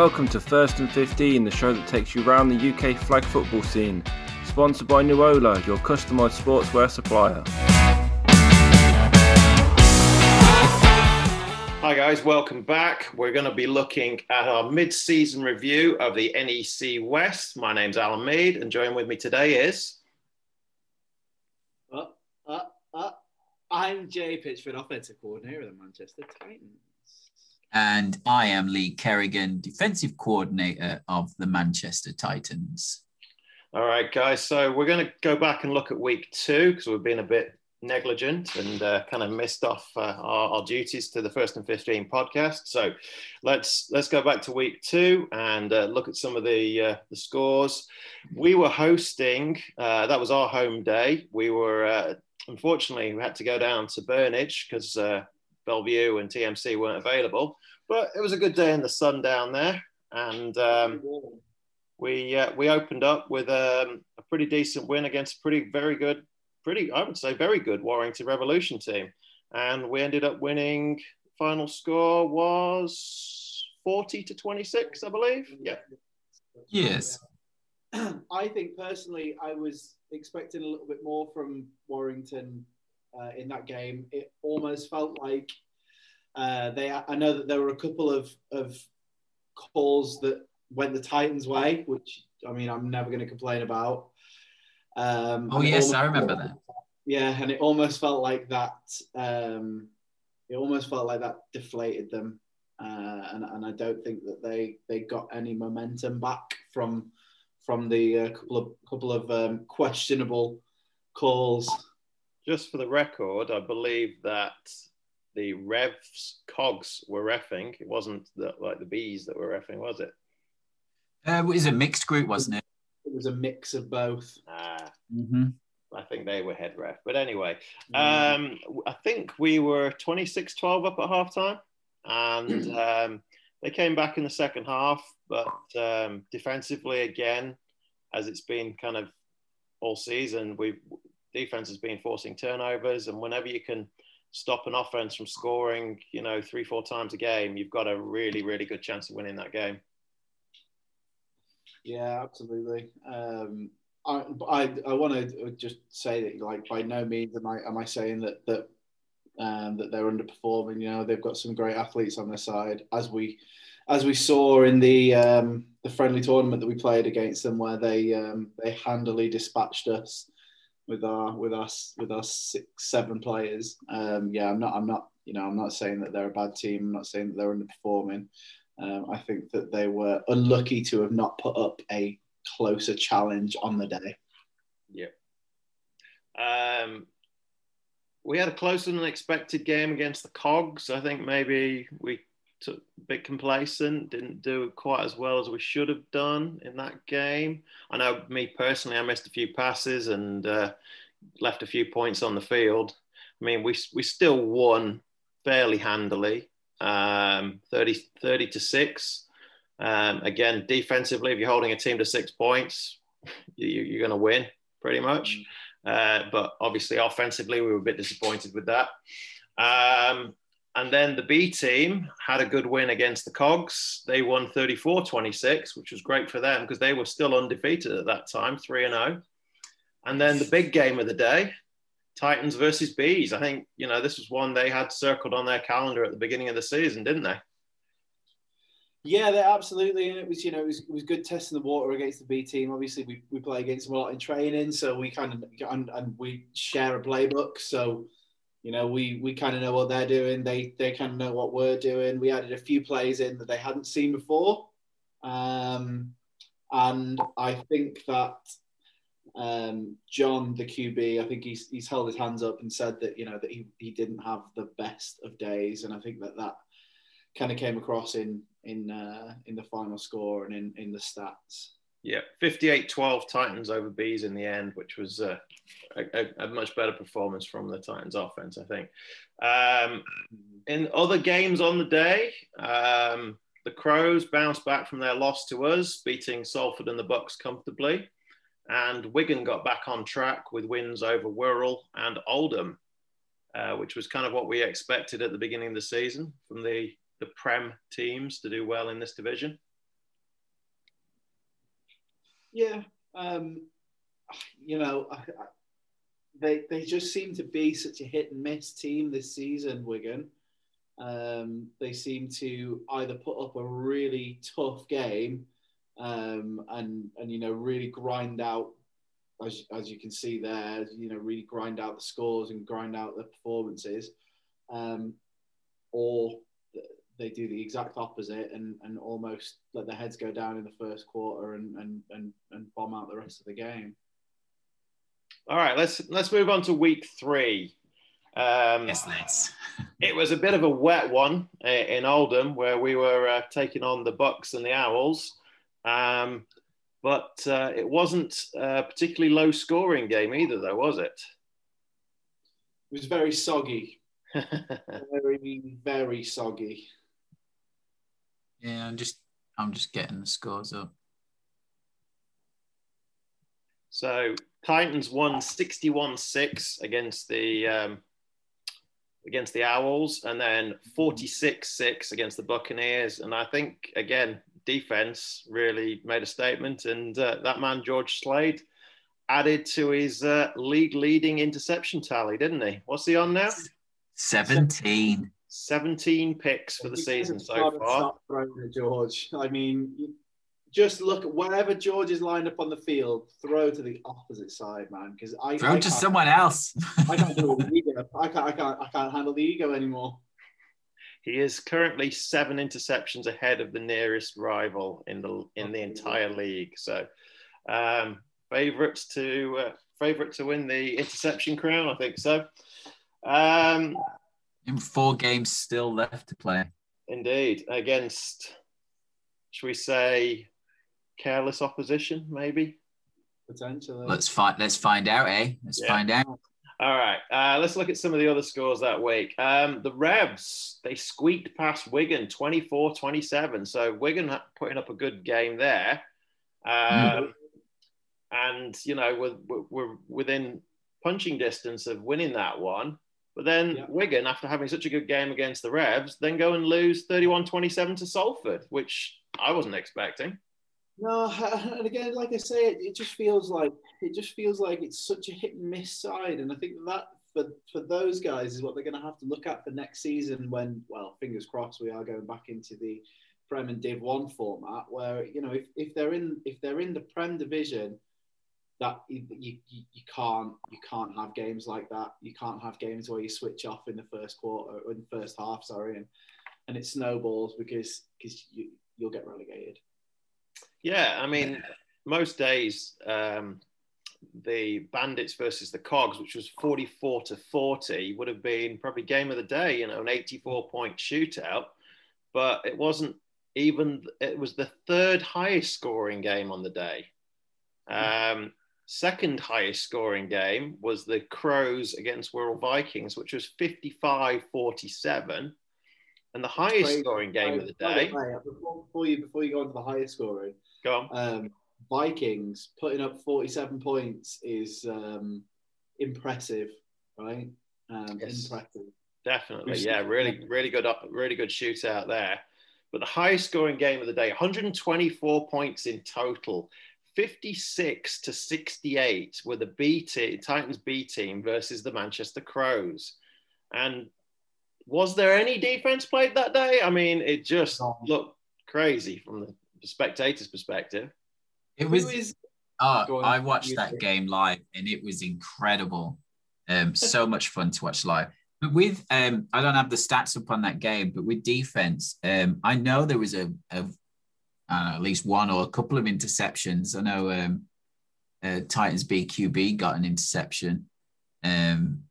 Welcome to First and 15, the show that takes you around the UK flag football scene. Sponsored by Nuola, your customised sportswear supplier. Hi guys, welcome back. We're going to be looking at our mid-season review of the NEC West. My name's Alan Mead, and joining with me today is. Uh, uh, uh, I'm Jay Pitchford, offensive coordinator of the Manchester Titans. And I am Lee Kerrigan, defensive coordinator of the Manchester Titans. All right, guys. So we're going to go back and look at week two because we've been a bit negligent and uh, kind of missed off uh, our, our, duties to the first and 15 podcast. So let's let's go back to week two and uh, look at some of the uh, the scores. We were hosting. Uh, that was our home day. We were uh, unfortunately we had to go down to Burnage because Belle Vue and TMC weren't available. But it was a good day in the sun down there, and um, we uh, we opened up with um, a pretty decent win against a pretty very good, pretty I would say very good Warrington Revolution team, and we ended up winning. Final score was forty to twenty six, I believe. Yeah. Yes. I think personally, I was expecting a little bit more from Warrington uh, in that game. It almost felt like uh, they. I know that there were a couple of of calls that went the Titans' way, which I mean I'm never going to complain about. Um, oh yes, I remember that. Yeah, and it almost felt like that. Um, it almost felt like that deflated them, uh, and, and I don't think that they they got any momentum back from from the uh, couple of couple of um, questionable calls just for the record, I believe that the Revs cogs were refing. It wasn't the, like the bees that were refing, was it? Uh, it was a mixed group, wasn't it? It was a mix of both. Ah, mm-hmm. I think they were head ref. But anyway, um, I think we were 26 12 up at half time. And um, they came back in the second half. But um, defensively, again, as it's been kind of all season, we've defense has been forcing turnovers, and whenever you can stop an offense from scoring, you know, three, four times a game, you've got a really, really good chance of winning that game. Yeah, absolutely. Um, I, I, I want to just say that, like, by no means am I am I saying that that um, that they're underperforming. You know, they've got some great athletes on their side, as we as we saw in the um, the friendly tournament that we played against them, where they um, they handily dispatched us with our with us with our six seven players. Um, yeah, I'm not I'm not you know I'm not saying that they're a bad team. I'm not saying that they're underperforming. Um, I think that they were unlucky to have not put up a closer challenge on the day. Yeah. Um, we had a closer than expected game against the Cogs. I think maybe we took a bit complacent, didn't do quite as well as we should have done in that game. I know me personally, I missed a few passes and uh, left a few points on the field. I mean, we, we still won fairly handily, um, 30, 30 to 6. Um, again, defensively, if you're holding a team to six points, you, are going to win pretty much. Mm. Uh, but obviously, offensively, we were a bit disappointed with that. Um, and then the B team had a good win against the Cogs. They won 34 26, which was great for them because they were still undefeated at that time, 3 and 0. And then the big game of the day, Titans versus Bees. I think, you know, this was one they had circled on their calendar at the beginning of the season, didn't they? Yeah, they absolutely. And it was, you know, it was, it was good testing the water against the B team. Obviously, we, we play against them a lot in training, so we kind of and, and we share a playbook. So you know, we we kind of know what they're doing. They they kind of know what we're doing. We added a few plays in that they hadn't seen before, um, and I think that um, John, the QB, I think he's he's held his hands up and said that you know that he, he didn't have the best of days, and I think that that kind of came across in in uh, in the final score and in in the stats. Yeah, 58-12 Titans over Bees in the end, which was uh, a, a, much better performance from the Titans offense, I think. Um, in other games on the day, um, the Crows bounced back from their loss to us, beating Salford and the Bucks comfortably. And Wigan got back on track with wins over Wirral and Oldham, uh, which was kind of what we expected at the beginning of the season from the, the Prem teams to do well in this division. Yeah, um, you know, they they just seem to be such a hit and miss team this season. Wigan, um, they seem to either put up a really tough game um, and and you know really grind out as, as you can see there, you know, really grind out the scores and grind out the performances, um, or they do the exact opposite and, and almost let their heads go down in the first quarter and, and, and, and bomb out the rest of the game. All right, let's let's move on to week three. Um, yes, let's. it was a bit of a wet one in Oldham where we were uh, taking on the Bucks and the Owls. Um, but uh, it wasn't a particularly low scoring game either, though, was it? It was very soggy. very, very soggy. Yeah, I'm just I'm just getting the scores up. So Titans won 61-6 against the um, against the Owls, and then 46-6 against the Buccaneers. And I think again, defense really made a statement, and uh, that man George Slade added to his uh, league leading interception tally, didn't he? What's he on now? 17. 17 picks for the season so far. George. I mean, just look wherever George is lined up on the field, throw to the opposite side, man. Because I throw I to someone else. I can't do the ego. I can't. I can't. I can't handle the ego anymore. He is currently seven interceptions ahead of the nearest rival in the in the entire league. So, um, favourites to uh, favourite to win the interception crown, I think so. Um, in four games still left to play. Indeed, against, should we say, careless opposition, maybe. Potentially. Let's find. Let's find out, eh? Let's yeah. find out. All right, uh, let's look at some of the other scores that week. Um, the Revs, they squeaked past Wigan 24 27. So Wigan putting up a good game there. Um, mm-hmm. And, you know, we're, we're, within punching distance of winning that one. But then yeah. Wigan, after having such a good game against the Revs, then go and lose 31 27 to Salford, which I wasn't expecting. No, and again, like I say, it, it just feels like it just feels like it's such a hit and miss side, and I think that for for those guys is what they're going to have to look at for next season. When, well, fingers crossed, we are going back into the Prem and Div One format, where you know if, if they're in if they're in the Prem division, that you, you, you can't you can't have games like that. You can't have games where you switch off in the first quarter or in the first half, sorry, and and it snowballs because because you you'll get relegated. Yeah, I mean, most days um, the Bandits versus the Cogs, which was 44 to 40, would have been probably game of the day, you know, an 84 point shootout. But it wasn't even, it was the third highest scoring game on the day. Um, second highest scoring game was the Crows against Wirral Vikings, which was 55 47. And the highest scoring game of the day. Before you, before you go on to the highest scoring, Go on. Um, Vikings putting up 47 points is um, impressive, right? Um, yes. Impressive. Definitely, yeah, really, really good, really good shootout there. But the highest scoring game of the day, 124 points in total, 56 to 68 were the B team, Titans B team versus the Manchester Crows. And was there any defense played that day? I mean, it just looked crazy from the spectator's perspective. It was. oh, I watched that game live and it was incredible. Um, so much fun to watch live. But with, um, I don't have the stats up on that game, but with defense, um, I know there was a, a know, at least one or a couple of interceptions. I know um, uh, Titans BQB got an interception. Um,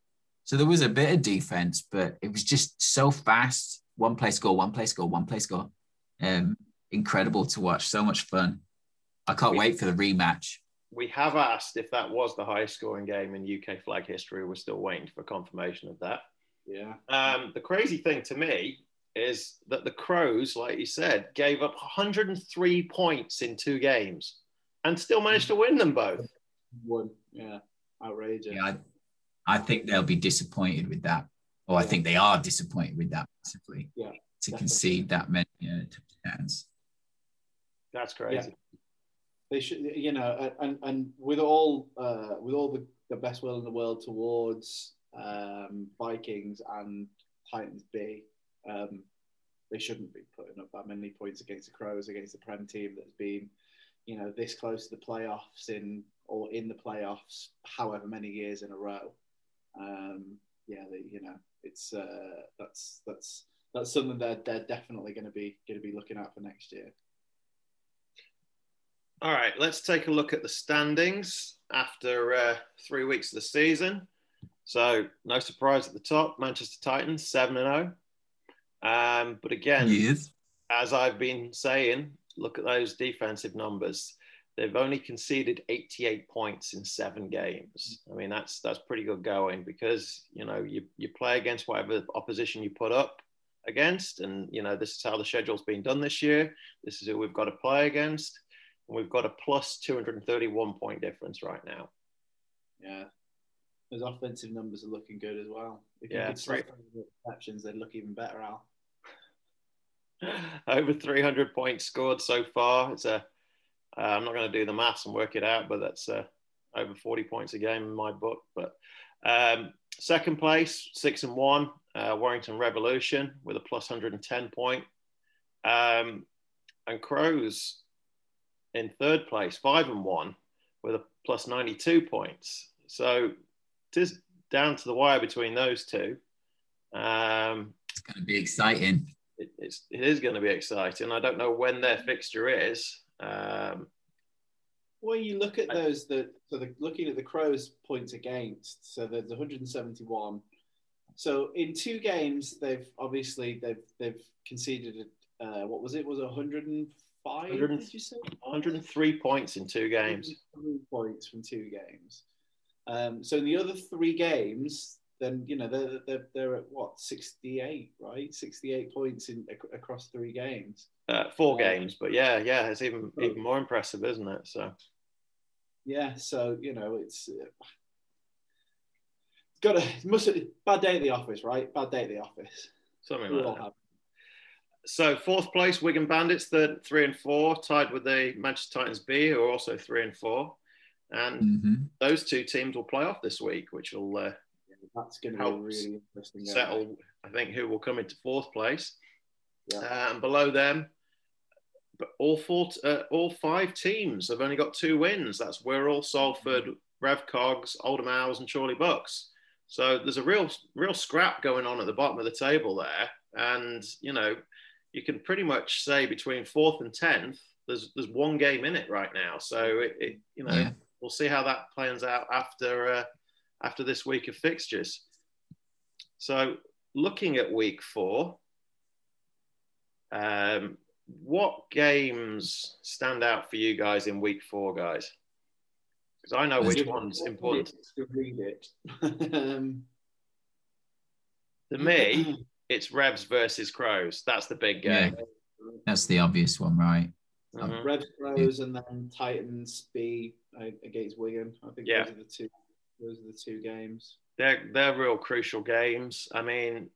so there was a bit of defense, but it was just so fast. One play score, one play score, one play score. Um, incredible to watch. So much fun. I can't we, wait for the rematch. We have asked if that was the highest scoring game in UK flag history. We're still waiting for confirmation of that. Yeah. Um, the crazy thing to me is that the Crows, like you said, gave up 103 points in two games and still managed to win them both. One, yeah, outrageous. Yeah, I, I think they'll be disappointed with that, or I think they are disappointed with that massively. Yeah, to definitely. concede that many uh, touchdowns. That's crazy. they should, you know, and and with all uh, with all the, the best will in the world towards um, Vikings and Titans B, um, they shouldn't be putting up that many points against the Crows, against the Prem team that's been, you know, this close to the playoffs in or in the playoffs, however many years in a row. Um, yeah, they, you know, it's uh, that's that's that's something that they're definitely going to be going to be looking at for next year. All right, let's take a look at the standings after uh, three weeks of the season. So, no surprise at the top, Manchester Titans seven and zero. Um, but again, yes. as I've been saying, look at those defensive numbers. They've only conceded 88 points in seven games. I mean, that's that's pretty good going because you know you you play against whatever opposition you put up against, and you know this is how the schedule's been done this year. This is who we've got to play against, and we've got a plus 231 point difference right now. Yeah, those offensive numbers are looking good as well. If yeah, you could exceptions, they'd look even better, Al. Over 300 points scored so far. It's a. am not going to do the maths and work it out, but that's uh, over 40 points a game in my book. But um, second place, six and one, uh, Warrington Revolution with a plus 110 point. Um, and Crows in third place, five and one, with a plus 92 points. So it is down to the wire between those two. Um, it's going to be exciting. It, it's, it is going to be exciting. I don't know when their fixture is. Um, well, you look at those. The so the, looking at the Crows' points against. So there's 171. So in two games, they've obviously they've they've conceded. Uh, what was it? Was it 105? 100, did you say? 103 points in two games. Points from two games. Um, so in the other three games, then you know they're, they're, they're at what 68 right? 68 points in across three games. Uh, four um, games but yeah yeah it's even even more impressive isn't it? So. Yeah so you know it's uh, got a must bad day at the office right? Bad day at the office. Something like that. so fourth place wigan bandits third three and four tied with the manchester titans b who are also three and four. And mm-hmm. those two teams will play off this week, which will uh, that's going to be really interesting. Settle, game. I think, who will come into fourth place, yeah. uh, and below them, but all four, uh, all five teams have only got two wins. That's Wirral, Salford, mm-hmm. Oldham Owls, and Chorley Bucks. So there's a real, real scrap going on at the bottom of the table there, and you know, you can pretty much say between fourth and tenth, there's there's one game in it right now. So it, it you know. Yeah we'll see how that plans out after uh, after this week of fixtures. So, looking at week four, um, what games stand out for you guys in week four, guys? Because I know which one's important. To read it. um, to me, it's Revs versus Crows. That's the big game. Yeah, that's the obvious one, right? Mm-hmm. Revs Crows and then Titans B against Wigan. I think yeah. those are the two. Those are the two games. They're they're real crucial games. I mean,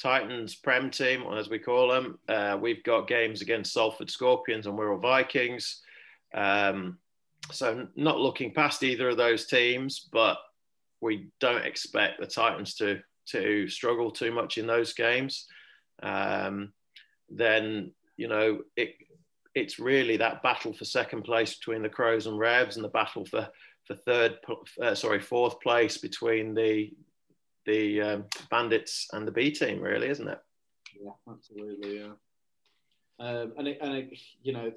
Titans Prem team, as we call them. Uh, we've got games against Salford Scorpions and Wirral Vikings. Um, so not looking past either of those teams, but we don't expect the Titans to to struggle too much in those games. Um, then you know it it's really that battle for second place between the Crows and Revs, and the battle for for third, uh, sorry, fourth place between the the um, Bandits and the B team, really, isn't it? Yeah, absolutely. Yeah, um, and it, and it, you know,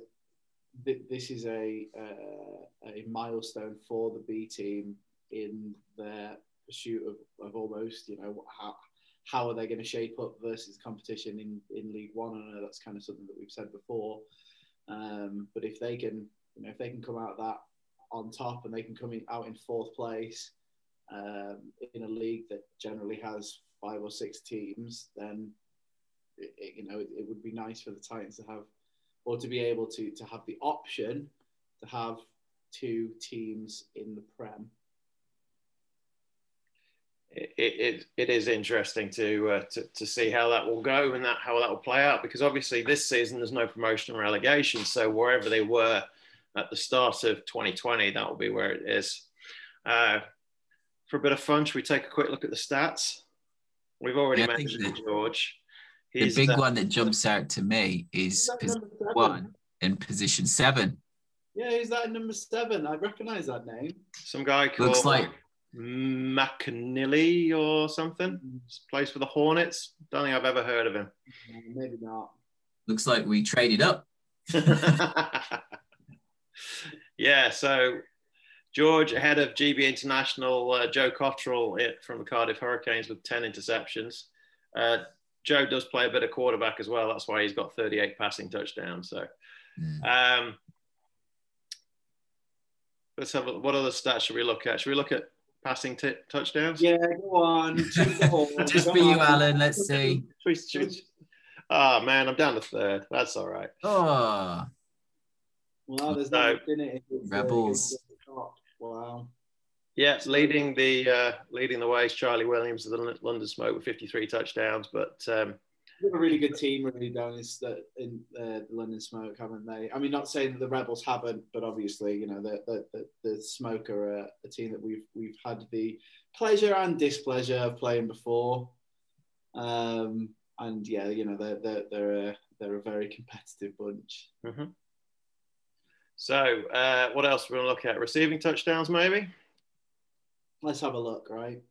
th- this is a uh, a milestone for the B team in their pursuit of, of almost, you know, how how are they going to shape up versus competition in in League One? I know that's kind of something that we've said before. Um, but if they can, you know, if they can come out of that on top and they can come in, out in fourth place um, in a league that generally has five or six teams, then it, it, you know it, it, would be nice for the Titans to have, or to be able to to have the option to have two teams in the Prem. It, it, it is interesting to, uh, to, to see how that will go and that how that will play out because obviously this season there's no promotion and relegation so wherever they were at the start of 2020, that will be where it is. Uh, for a bit of fun, should we take a quick look at the stats? We've already yeah, mentioned George. He's, the big uh, one that jumps out to me is position one in position seven. Yeah, who's that in number seven? I recognise that name. Some guy called looks like McNeely or something. Plays for the Hornets. Don't think I've ever heard of him. Maybe not. Looks like we traded up. yeah, so George ahead of GB International uh, Joe Cottrell from the Cardiff Hurricanes with 10 interceptions. Uh, Joe does play a bit of quarterback as well. That's why he's got 38 passing touchdowns. So, mm. um, let's have a, what other stats should we look at? Should we look at passing t- touchdowns? Yeah, go on. Just for you, Alan. Let's see. Oh man, I'm down to third. That's all right. Oh. Well, there's no, Rebels. Wow. Yeah, leading the uh, leading the way is Charlie Williams of the London Smoke with 53 touchdowns. But um, a really good team, really, down in uh, the London Smoke, haven't they? I mean, not saying that the Rebels haven't, but obviously, you know, the the, the, the Smoke are a, a, team that we've we've had the pleasure and displeasure of playing before. Um, and yeah, you know, they're they're they're a, they're a very competitive bunch. Mm-hmm. So, uh, what else are we going to look at? Receiving touchdowns, maybe. Let's have a look, right?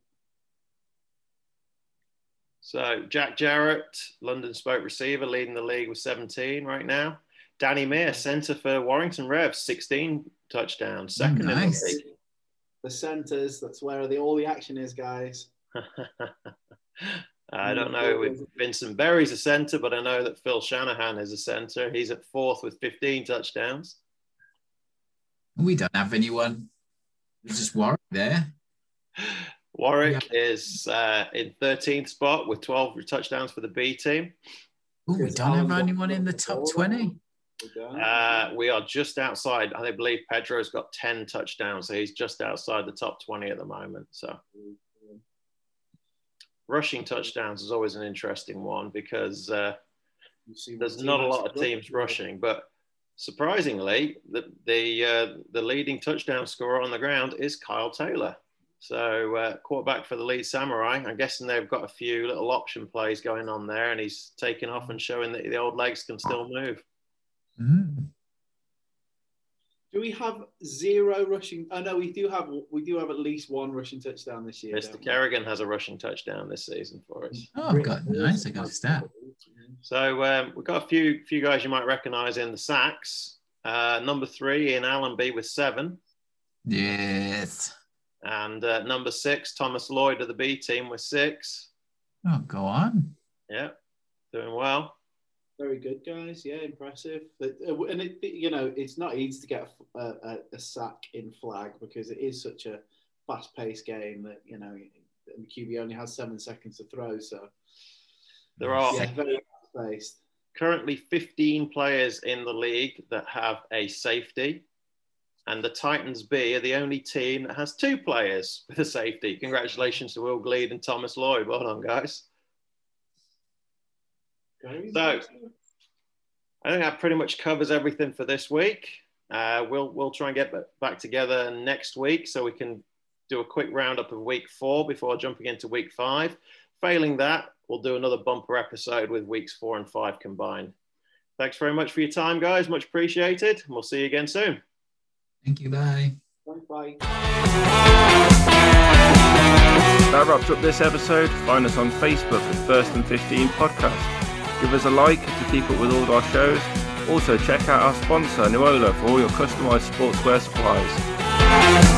So Jack Jarrett, London Smoke receiver, leading the league with 17 right now. Danny Meir, centre for Warrington Revs, 16 touchdowns, second nice. in the league. The centres, that's where the, all the action is, guys. I don't know if Vincent Berry's a centre, but I know that Phil Shanahan is a centre. He's at fourth with 15 touchdowns. We don't have anyone. It's just Warwick there. Warwick yeah. is uh, in 13th spot with 12 touchdowns for the B team. Ooh, we don't have anyone in the top 20. Uh, we are just outside. I believe Pedro's got 10 touchdowns, so he's just outside the top 20 at the moment. So, rushing touchdowns is always an interesting one because uh, there's not a lot of teams rushing, but surprisingly, the the, uh, the leading touchdown scorer on the ground is Kyle Taylor. So uh, quarterback for the Leeds Samurai. I'm guessing they've got a few little option plays going on there, and he's taking off and showing that the old legs can still move. Mm. Do we have zero rushing? I oh, know we do have. We do have at least one rushing touchdown this year. Mr. Kerrigan has a rushing touchdown this season for us. Oh, I've got nice. I got a stat. So um, we've got a few few guys you might recognise in the sacks. Uh, number three in Allenby with seven. Yes. And uh, number six, Thomas Lloyd of the B team with six. Oh, go on. Yeah, doing well. Very good, guys. Yeah, impressive. Uh, and it, you know, it's not easy to get a, a, a sack in flag because it is such a fast-paced game that you know the QB only has seven seconds to throw. So there are yeah, very. Currently, 15 players in the league that have a safety and the Titans B are the only team that has two players with a safety. Congratulations to Will Gleed and Thomas Lloyd. Well done, guys. So, I think that pretty much covers everything for this week. Uh, we'll we'll try and get back together next week so we can do a quick roundup of week four before jumping into week five. Failing that, we'll do another bumper episode with weeks four and five combined. Thanks very much for your time, guys. Much appreciated. And we'll see you again soon. Thank you. Bye. Bye. That wraps up this episode. Find us on Facebook at First and 15 Podcast. Give us a like to keep up with all our shows. Also, check out our sponsor, Nuola, for all your customized sportswear supplies.